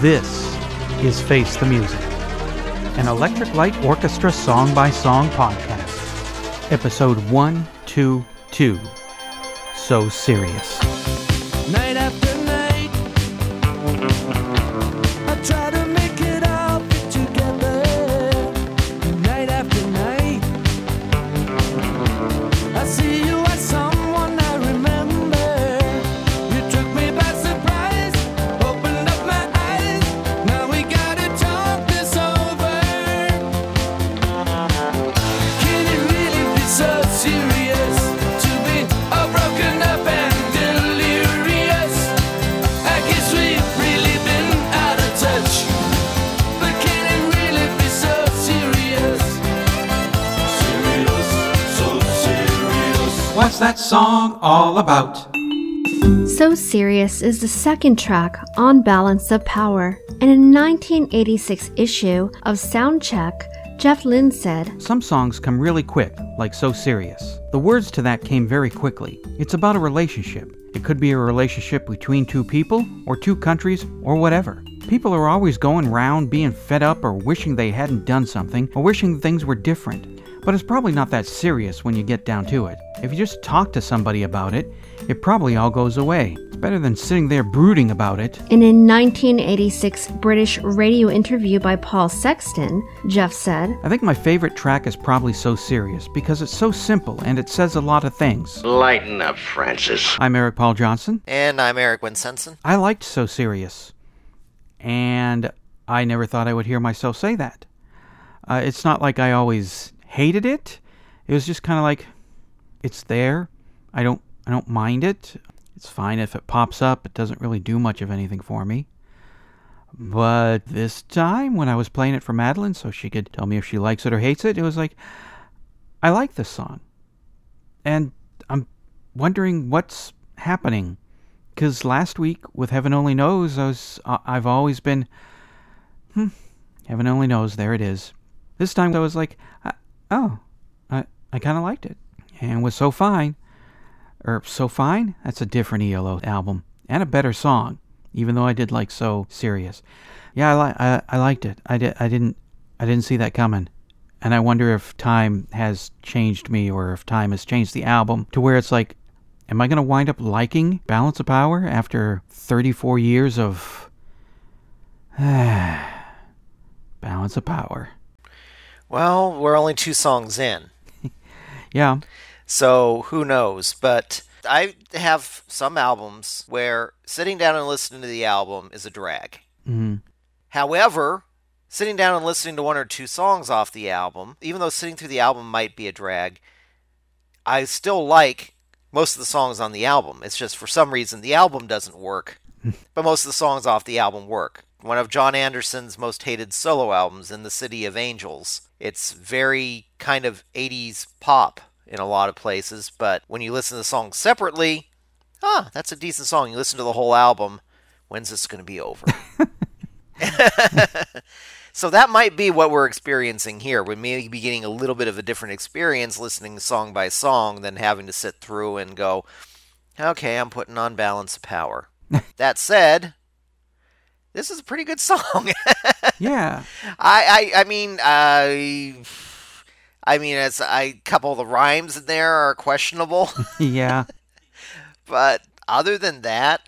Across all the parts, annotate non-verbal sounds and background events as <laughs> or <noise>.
This is Face the Music, an Electric Light Orchestra song by song podcast. Episode 122 So Serious. What's that song all about? So Serious is the second track on Balance of Power. In a 1986 issue of Soundcheck, Jeff Lynne said, Some songs come really quick, like So Serious. The words to that came very quickly. It's about a relationship. It could be a relationship between two people, or two countries, or whatever. People are always going round being fed up or wishing they hadn't done something, or wishing things were different. But it's probably not that serious when you get down to it. If you just talk to somebody about it, it probably all goes away. It's better than sitting there brooding about it. in a 1986 British radio interview by Paul Sexton, Jeff said, I think my favorite track is probably So Serious because it's so simple and it says a lot of things. Lighten up, Francis. I'm Eric Paul Johnson. And I'm Eric Winsenson. I liked So Serious. And I never thought I would hear myself say that. Uh, it's not like I always hated it. It was just kind of like it's there. I don't I don't mind it. It's fine if it pops up. It doesn't really do much of anything for me. But this time when I was playing it for Madeline so she could tell me if she likes it or hates it, it was like I like this song. And I'm wondering what's happening because last week with Heaven Only Knows, I was I've always been, hmm, Heaven Only Knows. There it is. This time I was like, oh, I I kind of liked it, and was so fine, or so fine. That's a different ELO album and a better song, even though I did like so serious. Yeah, I I, I liked it. I did I didn't I didn't see that coming. And I wonder if time has changed me or if time has changed the album to where it's like Am I going to wind up liking Balance of Power after 34 years of <sighs> Balance of Power? Well, we're only two songs in, <laughs> Yeah, so who knows? But I have some albums where sitting down and listening to the album is a drag. Mhm. However, sitting down and listening to one or two songs off the album, even though sitting through the album might be a drag, I still like most of the songs on the album. It's just for some reason the album doesn't work, <laughs> but most of the songs off the album work. One of Jon Anderson's most hated solo albums, In the City of Angels. It's very kind of 80s pop in a lot of places, but when you listen to the song separately, ah, that's a decent song. You listen to the whole album, when's this going to be over? <laughs> <laughs> so that might be what we're experiencing here. We may be getting a little bit of a different experience listening song by song than having to sit through and go, okay, I'm putting on balance of power. <laughs> that said, this is a pretty good song. Yeah. I, I, I mean, I, I mean, as I couple of the rhymes in there are questionable, <laughs> Yeah. but other than that,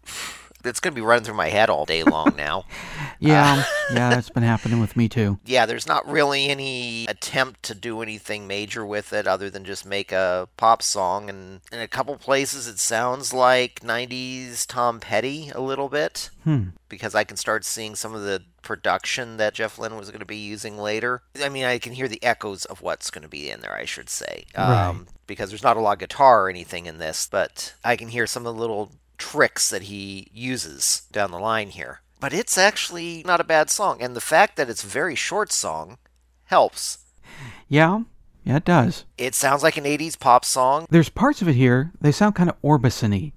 it's going to be running through my head all day long now. <laughs> Yeah. <laughs> yeah, that's been happening with me too. yeah, there's not really any attempt to do anything major with it other than just make a pop song. And in a couple places, it sounds like 90s Tom Petty a little bit Hmm. because I can start seeing some of the production that Jeff Lynne was going to be using later. I mean, I can hear the echoes of what's going to be in there, I should say. Right. Um, because there's not a lot of guitar or anything in this, but I can hear some of the little tricks that he uses down the line here. But it's actually not a bad song, and the fact that it's a very short song helps. Yeah. Yeah, it does. It sounds like an 80s pop song. There's parts of it here, they sound kind of Orbison-y.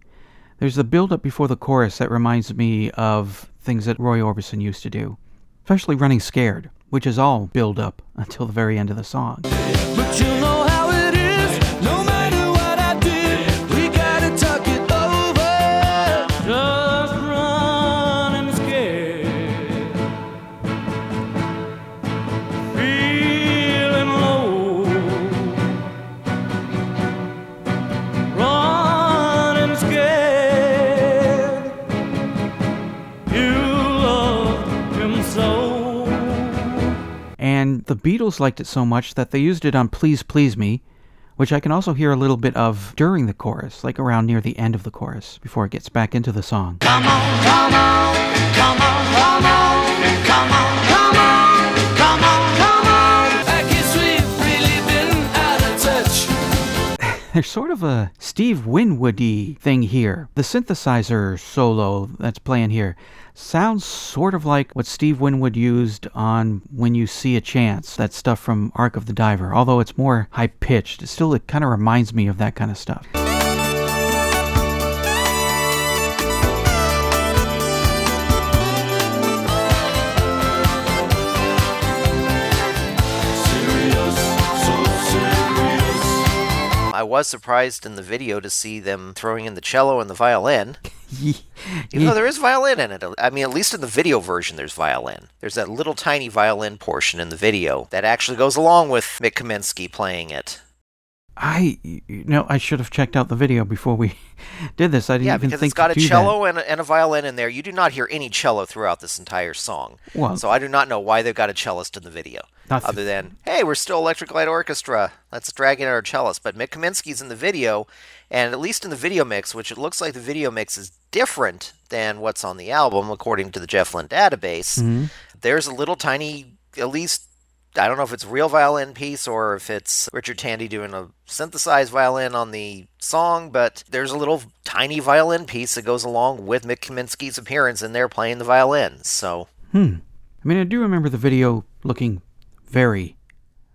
There's the build up before the chorus that reminds me of things that Roy Orbison used to do, especially Running Scared, which is all build up <laughs> until the very end of the song. Beatles liked it so much that they used it on Please Please Me, which I can also hear a little bit of during the chorus, like around near the end of the chorus, before it gets back into the song. Come on, come on, come on, come on, come. <laughs> There's sort of a Steve Winwoody thing here. The synthesizer solo that's playing here sounds sort of like what Steve Winwood used on When You See a Chance, that stuff from Arc of the Diver, although it's more high pitched. It still it kind of reminds me of that kind of stuff. I was surprised in the video to see them throwing in the cello and the violin. <laughs> Even though there is violin in it. I mean, at least in the video version, there's violin. There's that little tiny violin portion in the video that actually goes along with Mik Kaminski playing it. I you know I should have checked out the video before we <laughs> did this. I didn't Yeah, even because think it's got a cello and a, and a violin in there. You do not hear any cello throughout this entire song. Well- so I do not know why they've got a cellist in the video. Other than, hey, we're still Electric Light Orchestra. Let's drag in our cellist. But Mik Kaminski's in the video, and at least in the video mix, which it looks like the video mix is different than what's on the album, according to the Jeff Lynne database, Mm-hmm. there's a little tiny, at least I don't know if it's real violin piece or if it's Richard Tandy doing a synthesized violin on the song, but there's a little tiny violin piece that goes along with Mik Kaminski's appearance in there playing the violin. So, hmm. I mean, I do remember the video looking very,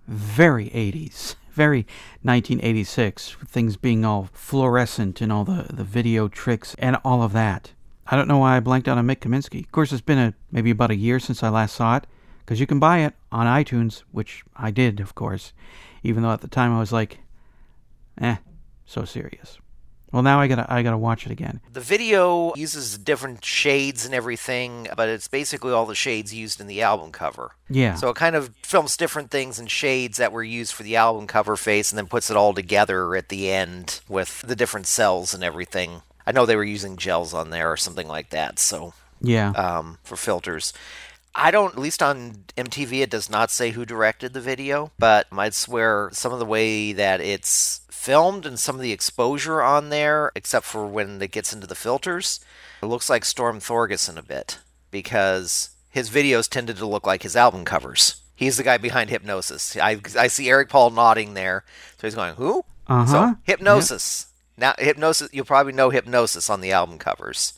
very 80s, very 1986, with things being all fluorescent and all the, the video tricks and all of that. I don't know why I blanked out on Mik Kaminski. Of course, it's been a, maybe about a year since I last saw it, because you can buy it on iTunes, which I did, of course, even though at the time I was like, eh, so serious. Well, now I gotta I gotta watch it again. the video uses different shades and everything, but it's basically all the shades used in the album cover. Yeah. So it kind of films different things and shades that were used for the album cover face and then puts it all together at the end with the different cells and everything. I know they were using gels on there or something like that, so yeah. um, for filters. I don't, at least on MTV, it does not say who directed the video, but I'd swear some of the way that it's filmed and some of the exposure on there, except for when it gets into the filters, it looks like Storm Thorgerson a bit because his videos tended to look like his album covers. He's the guy behind Hipgnosis. I, I see Eric Paul nodding there, so he's going, "Who?" Uh-huh. So Hipgnosis. Now Hipgnosis. You'll probably know Hipgnosis on the album covers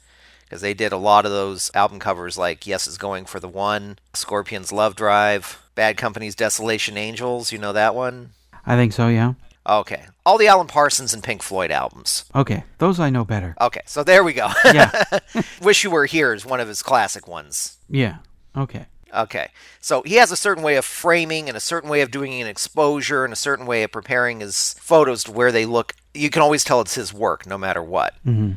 because they did a lot of those album covers like Yes is Going for the One, Scorpions Love Drive, Bad Company's Desolation Angels. You know that one? I think so, yeah. Okay. All the Alan Parsons and Pink Floyd albums. Okay, those I know better. Okay, so there we go. <laughs> Yeah. <laughs> Wish You Were Here is one of his classic ones. Yeah. Okay. Okay. So he has a certain way of framing and a certain way of doing an exposure and a certain way of preparing his photos to where they look. You can always tell it's his work no matter what. Mm-hmm.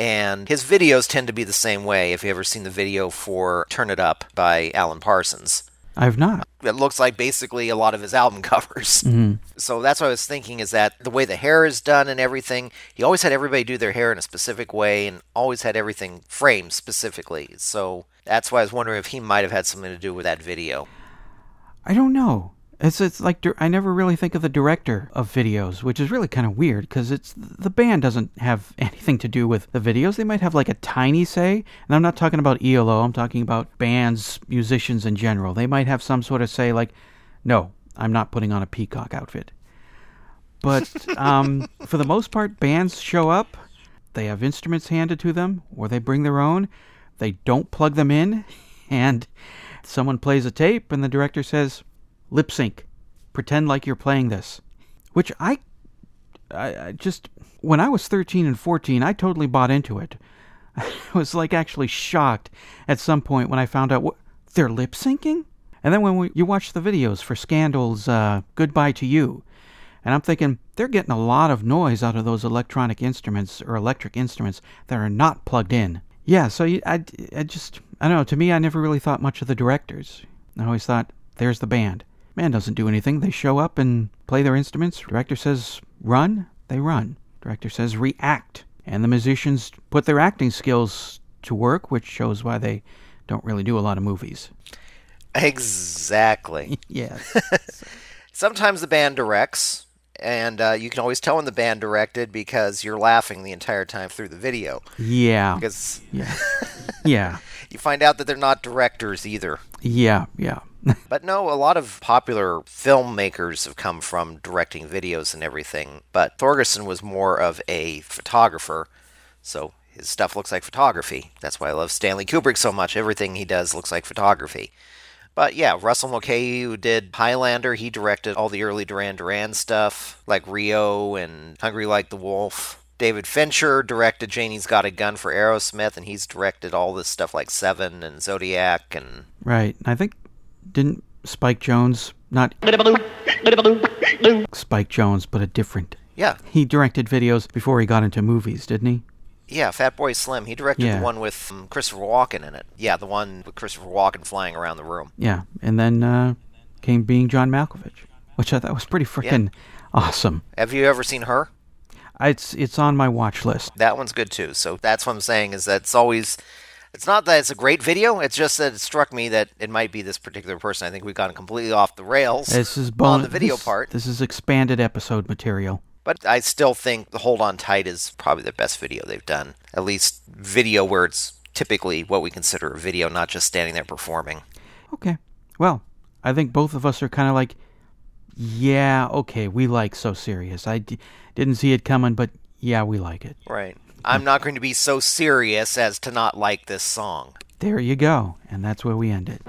And his videos tend to be the same way. If you've ever seen the video for Turn It Up by Alan Parsons, I've not. it looks like basically a lot of his album <laughs> covers. Mm-hmm. So that's what I was thinking is that the way the hair is done and everything, he always had everybody do their hair in a specific way and always had everything framed specifically. So that's why I was wondering if he might have had something to do with that video. I don't know. It's it's like I never really think of the director of videos, which is really kind of weird because it's the band doesn't have <laughs> anything to do with the videos. They might have like a tiny say, and I'm not talking about ELO. I'm talking about bands, musicians in general. They might have some sort of say like, "No, I'm not putting on a peacock outfit." But um, <laughs> for the most part, bands show up. They have instruments handed to them, or they bring their own. They don't plug them in, <laughs> and someone plays a tape, and the director says, "Lip sync, pretend like you're playing this," which I, I, I just when I was 13 and 14, I totally bought into it. <laughs> I was like actually shocked at some point when I found out what they're lip syncing. And then when we, you watch the videos for Scandal's uh, "Goodbye to You," and I'm thinking they're getting a lot of noise out of those electronic instruments or electric instruments that are not plugged in. Yeah, so you, I, I just I don't know. To me, I never really thought much of the directors. I always thought there's the band. Band doesn't do anything. They show up and play their instruments. Director says run, they run. Director says react, and the musicians put their acting skills to work, which shows why they don't really do a lot of movies. Exactly. <laughs> yeah. <laughs> Sometimes the band directs, and uh, you can always tell when the band directed because you're laughing the entire time through the video. Yeah. Because Yeah. Yeah. <laughs> you find out that they're not directors either. Yeah. Yeah. But no, a lot of popular filmmakers have come from directing videos and everything. But Thorgerson was more of a photographer, so his stuff looks like photography. That's why I love Stanley Kubrick so much. Everything he does looks like photography. But yeah, Russell Mulcahy, who did Highlander, he directed all the early Duran Duran stuff, like Rio and Hungry Like the Wolf. David Fincher directed Janie's Got a Gun for Aerosmith, and he's directed all this stuff like Seven and Zodiac and Right. I think didn't Spike Jonze not Spike Jones, but a different. yeah, He directed videos before he got into movies, didn't he? Yeah, Fatboy Slim. He directed Yeah. the one with um, Christopher Walken in it. Yeah, the one with Christopher Walken flying around the room. Yeah. And then uh, came being John Malkovich, which I thought was pretty freaking awesome. Have you ever seen her? It's it's on my watch list. That one's good too. So that's what I'm saying is that it's always. It's not that it's a great video. It's just that it struck me that it might be this particular person. I think we've gone completely off the rails This is on the video this- part. This is expanded episode material. But I still think the Hold On Tight is probably the best video they've done. At least video where it's typically what we consider a video, not just standing there performing. Okay. Well, I think both of us are kind of like, yeah, okay, we like So Serious. I d- didn't see it coming, but yeah, we like it. Right. I'm not going to be so serious as to not like this song. There you go. And that's where we end it.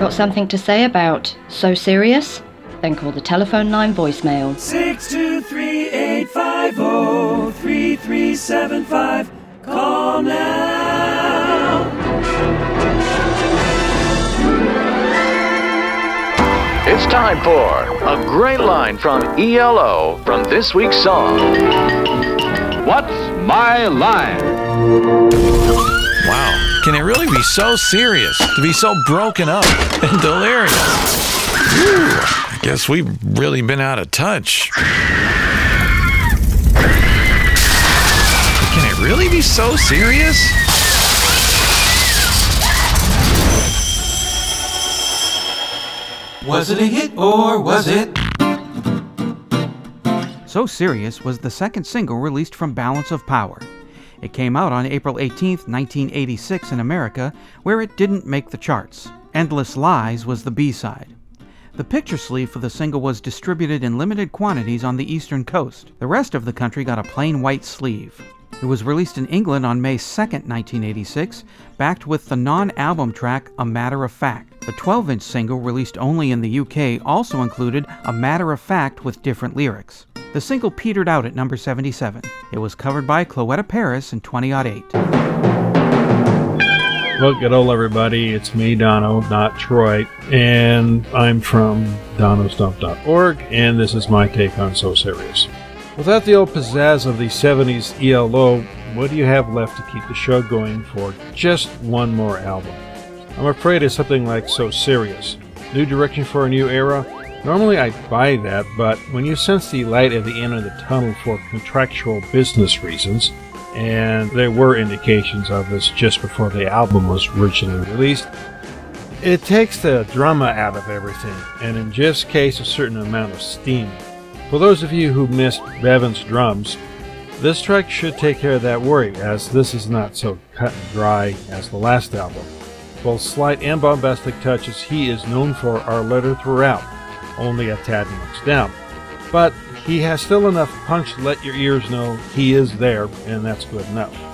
Got something to say about So Serious? Then call the telephone line voicemail. Six two three eight five zero three three seven five. Call now. It's time for a great line from ELO from this week's song. What's my line? Wow. Can it really be so serious? To be so broken up <laughs> and delirious? I guess we've really been out of touch. Can it really be so serious? Was it a hit or was it? So Serious was the second single released from Balance of Power. It came out on April 18, 1986 in America, where it didn't make the charts. Endless Lies was the B-side. The picture sleeve for the single was distributed in limited quantities on the eastern coast. The rest of the country got a plain white sleeve. It was released in England on May 2, 1986, backed with the non album track A Matter of Fact. The 12 inch single, released only in the UK, also included A Matter of Fact with different lyrics. The single petered out at number 77. It was covered by Cloetta Paris in 2008. Well, good old everybody. It's me, Dono, not Troy, and I'm from donostump.org, and this is my take on So Serious. Without the old pizzazz of the 70s ELO, what do you have left to keep the show going for just one more album? I'm afraid it's something like So Serious. New direction for a new era? Normally I'd buy that, but when you sense the light at the end of the tunnel for contractual business reasons, and there were indications of this just before the album was originally released. It takes the drama out of everything, and in Jeff's case, a certain amount of steam. For those of you who missed Bevan's drums, this track should take care of that worry, as this is not so cut and dry as the last album. Both slight and bombastic touches he is known for are littered throughout, only a tad much down. But he has still enough punch to let your ears know he is there, and that's good enough.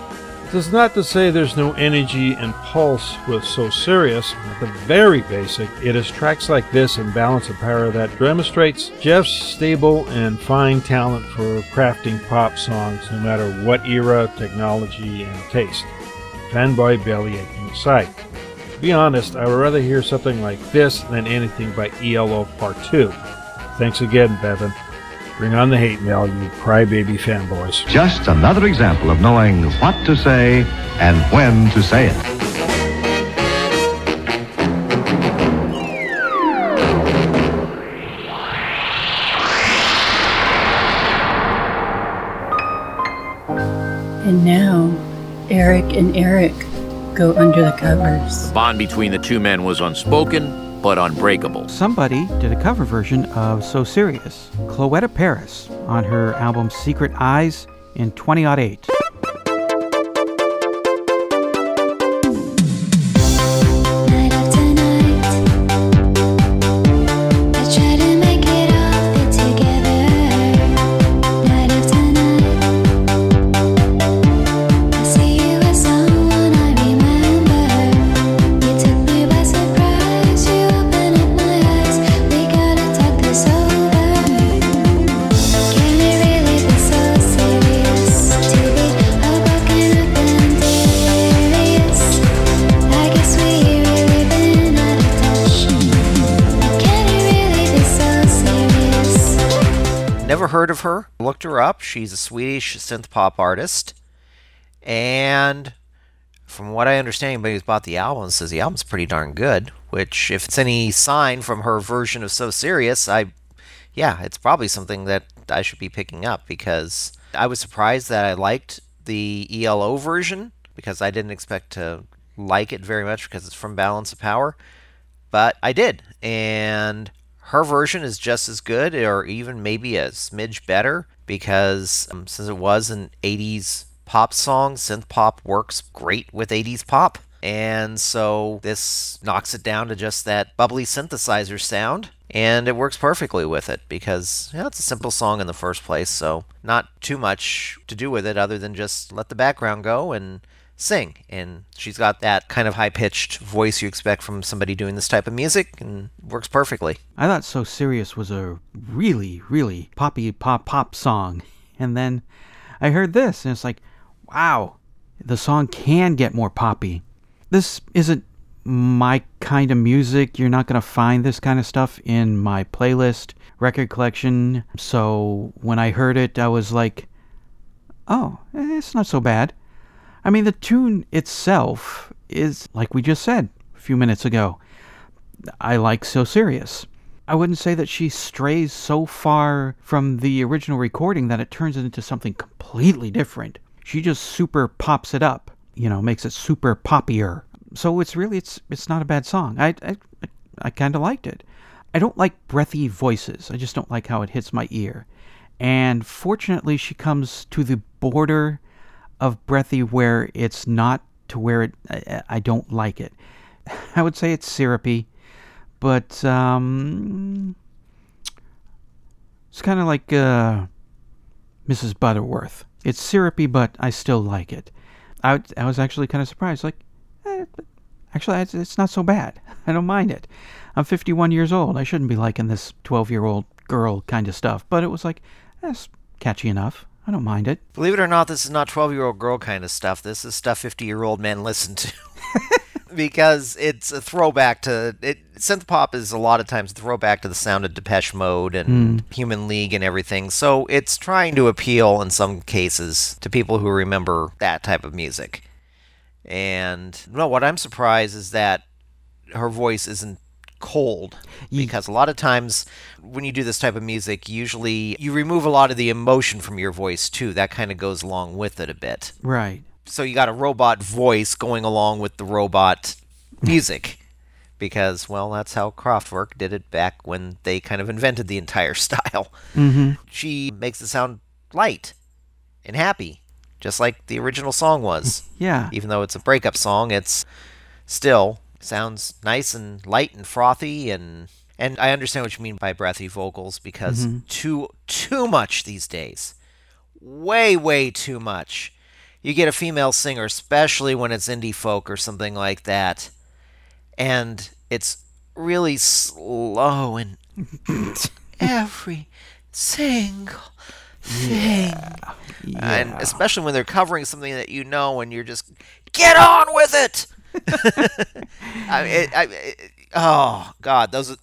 This is not to say there's no energy and pulse with So Serious. At the very basic, it is tracks like this and Balance of Power that demonstrates Jeff's stable and fine talent for crafting pop songs no matter what era, technology, and taste. Fanboy belly aching aside. To be honest, I would rather hear something like this than anything by ELO Part 2. Thanks again, Bevan. Bring on the hate mail, you crybaby fanboys. Just another example of knowing what to say and when to say it. And now, Eric and Eric go under the covers. The bond between the two men was unspoken, but unbreakable. Somebody did a cover version of So Serious, Cloetta Paris, on her album Secret Eyes in 2008. Her. Looked her up. She's a Swedish synth pop artist. And from what I understand, anybody who's bought the album says the album's pretty darn good. Which, if it's any sign from her version of So Serious, I, yeah, it's probably something that I should be picking up because I was surprised that I liked the ELO version because I didn't expect to like it very much because it's from Balance of Power, but I did, and her version is just as good or even maybe a smidge better because um, since it was an 80s pop song, synth pop works great with 80s pop. And so this knocks it down to just that bubbly synthesizer sound. And it works perfectly with it because you know, it's a simple song in the first place. So not too much to do with it other than just let the background go and sing. And she's got that kind of high pitched voice you expect from somebody doing this type of music and works perfectly. I thought So Serious was a really, really poppy pop pop song. And then I heard this and it's like, wow, the song can get more poppy. This isn't my kind of music. You're not going to find this kind of stuff in my playlist, record collection. So when I heard it, I was like, oh, eh, it's not so bad. I mean, the tune itself is, like we just said a few minutes ago, I like So Serious. I wouldn't say that she strays so far from the original recording that it turns it into something completely different. She just super pops it up, you know, makes it super poppier. So it's really it's it's not a bad song. I I, I kind of liked it. I don't like breathy voices. I just don't like how it hits my ear. And fortunately, she comes to the border of breathy where it's not to where it I, I don't like it. <laughs> I would say it's syrupy, but um, it's kind of like uh, Mrs. Butterworth. It's syrupy, but I still like it. I, was actually kind of surprised. Like, eh, actually, it's, it's not so bad. <laughs> I don't mind it. I'm 51 years old. I shouldn't be liking this 12 year old girl kind of stuff. But it was like, that's catchy enough. I don't mind it. Believe it or not, this is not 12 year old girl kind of stuff. This is stuff 50 year old men listen to. <laughs> because it's a throwback to it. Synth pop is a lot of times a throwback to the sound of Depeche Mode and hmm. Human League and everything. So it's trying to appeal in some cases to people who remember that type of music. And no, what I'm surprised is that her voice isn't cold because a lot of times when you do this type of music usually you remove a lot of the emotion from your voice too that kind of goes along with it a bit Right. so you got a robot voice going along with the robot music because well that's how Kraftwerk did it back when they kind of invented the entire <laughs> style Mm-hmm. she makes it sound light and happy just like the original song was Yeah. even though it's a breakup song it's still sounds nice and light and frothy and and I understand what you mean by breathy vocals because Mhm. too too much these days way way too much you get a female singer especially when it's indie folk or something like that and it's really slow and <laughs> every single thing Yeah. Yeah. and especially when they're covering something that you know and you're just get on with it <laughs> I, it, I, it, oh god those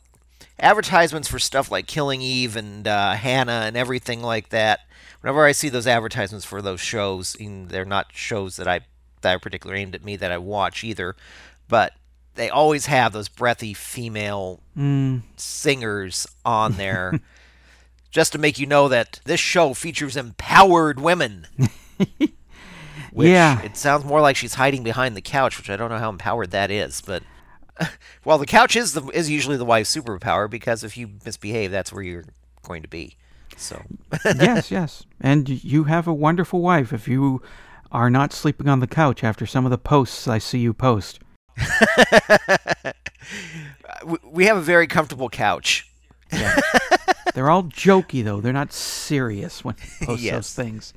advertisements for stuff like killing eve and uh, hannah and everything like that whenever i see those advertisements for those shows and they're not shows that i that are particularly aimed at me that i watch either but they always have those breathy female Mm. singers on <laughs> there just to make you know that this show features empowered women <laughs> Which Yeah. It sounds more like she's hiding behind the couch, which I don't know how empowered that is, but <laughs> well, the couch is the is usually the wife's superpower because if you misbehave, that's where you're going to be. So <laughs> yes, yes. And you have a wonderful wife if you are not sleeping on the couch after some of the posts I see you post. <laughs> we- have a very comfortable couch. They're all jokey though. They're not serious when they post Yes. those things.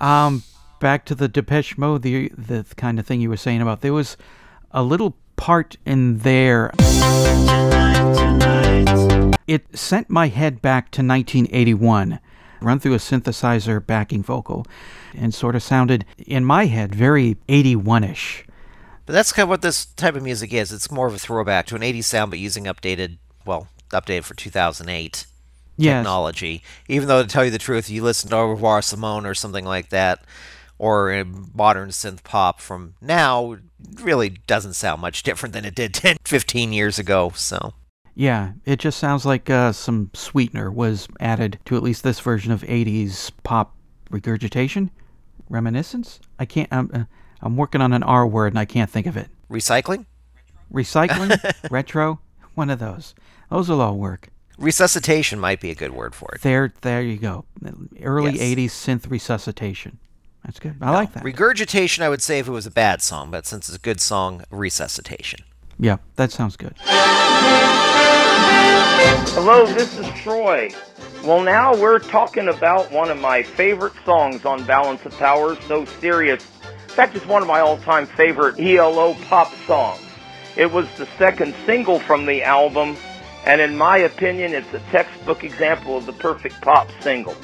Um, back to the Depeche Mode, the the kind of thing you were saying about there was a little part in there. It sent my head back to 1981, run through a synthesizer backing vocal, and sort of sounded in my head very 81ish. But that's kind of what this type of music is. It's more of a throwback to an 80s sound, but using updated, well, updated for 2008 Yes. technology. Even though, to tell you the truth, you listen to Au revoir Simone or something like that, or a modern synth pop from now, really doesn't sound much different than it did <laughs> 10, 15 years ago. So, Yeah, it just sounds like uh, some sweetener was added to at least this version of 80s pop regurgitation, reminiscence. I can't. I'm, uh, I'm working on an R word and I can't think of it. recycling? Recycling, <laughs> retro, one of those. Those will all work. Resuscitation might be a good word for it. There, there you go. Early Yes. 80s synth resuscitation. That's good. I like that. Regurgitation, I would say if it was a bad song, but since it's a good song, resuscitation. Yeah, that sounds good. Hello, this is Troy. Well, now we're talking about one of my favorite songs on Balance of Power, So Serious. In fact, it's one of my all-time favorite ELO pop songs. It was the second single from the album, and in my opinion, it's a textbook example of the perfect pop single.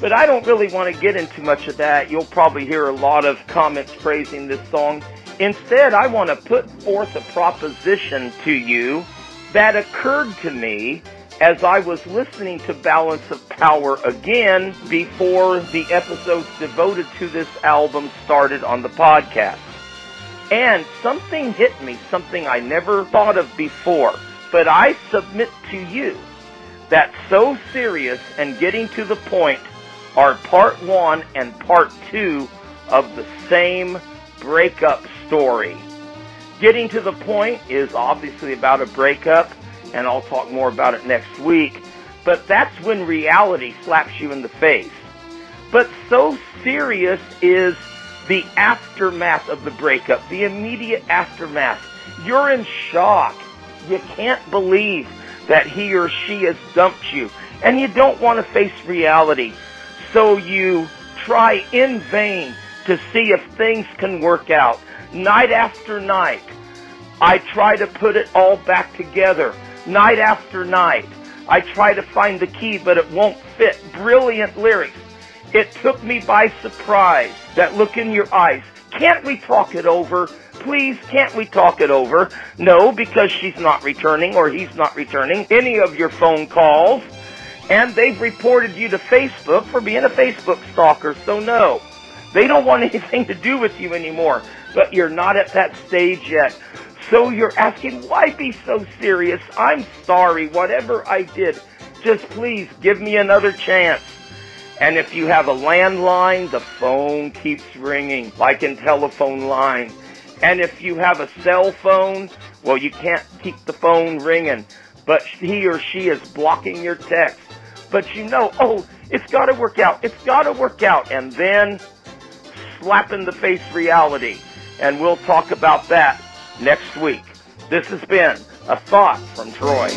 But I don't really want to get into much of that. You'll probably hear a lot of comments praising this song. Instead, I want to put forth a proposition to you that occurred to me as I was listening to Balance of Power again before the episodes devoted to this album started on the podcast. And something hit me, something I never thought of before. But I submit to you that So Serious and Getting to the Point are part one and part two of the same breakup story. Getting to the Point is obviously about a breakup, and I'll talk more about it next week. But that's when reality slaps you in the face. But So Serious is the aftermath of the breakup, the immediate aftermath. You're in shock. You can't believe that he or she has dumped you, and you don't want to face reality. So you try in vain to see if things can work out. Night after night, I try to put it all back together. Night after night, I try to find the key, but it won't fit. Brilliant lyrics. It took me by surprise. That look in your eyes. Can't we talk it over? Please, can't we talk it over? No, because she's not returning or he's not returning any of your phone calls. And they've reported you to Facebook for being a Facebook stalker, so no. They don't want <laughs> anything to do with you anymore, but you're not at that stage yet. So you're asking, why be so serious? I'm sorry, whatever I did, just please give me another chance. And if you have a landline, the phone keeps ringing, like in telephone line. And if you have a cell phone, well, you can't keep the phone ringing, but he or she is blocking your text. But you know, oh, it's got to work out. It's got to work out. And then slap in the face reality. And we'll talk about that next week. This has been a thought from Troy.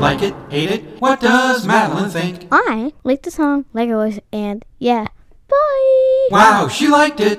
Like it, hate it, what does Madeline think? I like the song Legos and yeah. Bye! Wow, she liked it.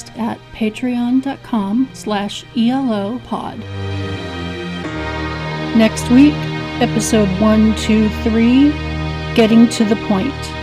podcast at patreon.com slash elopod. Next week, episode 123, Getting to the Point.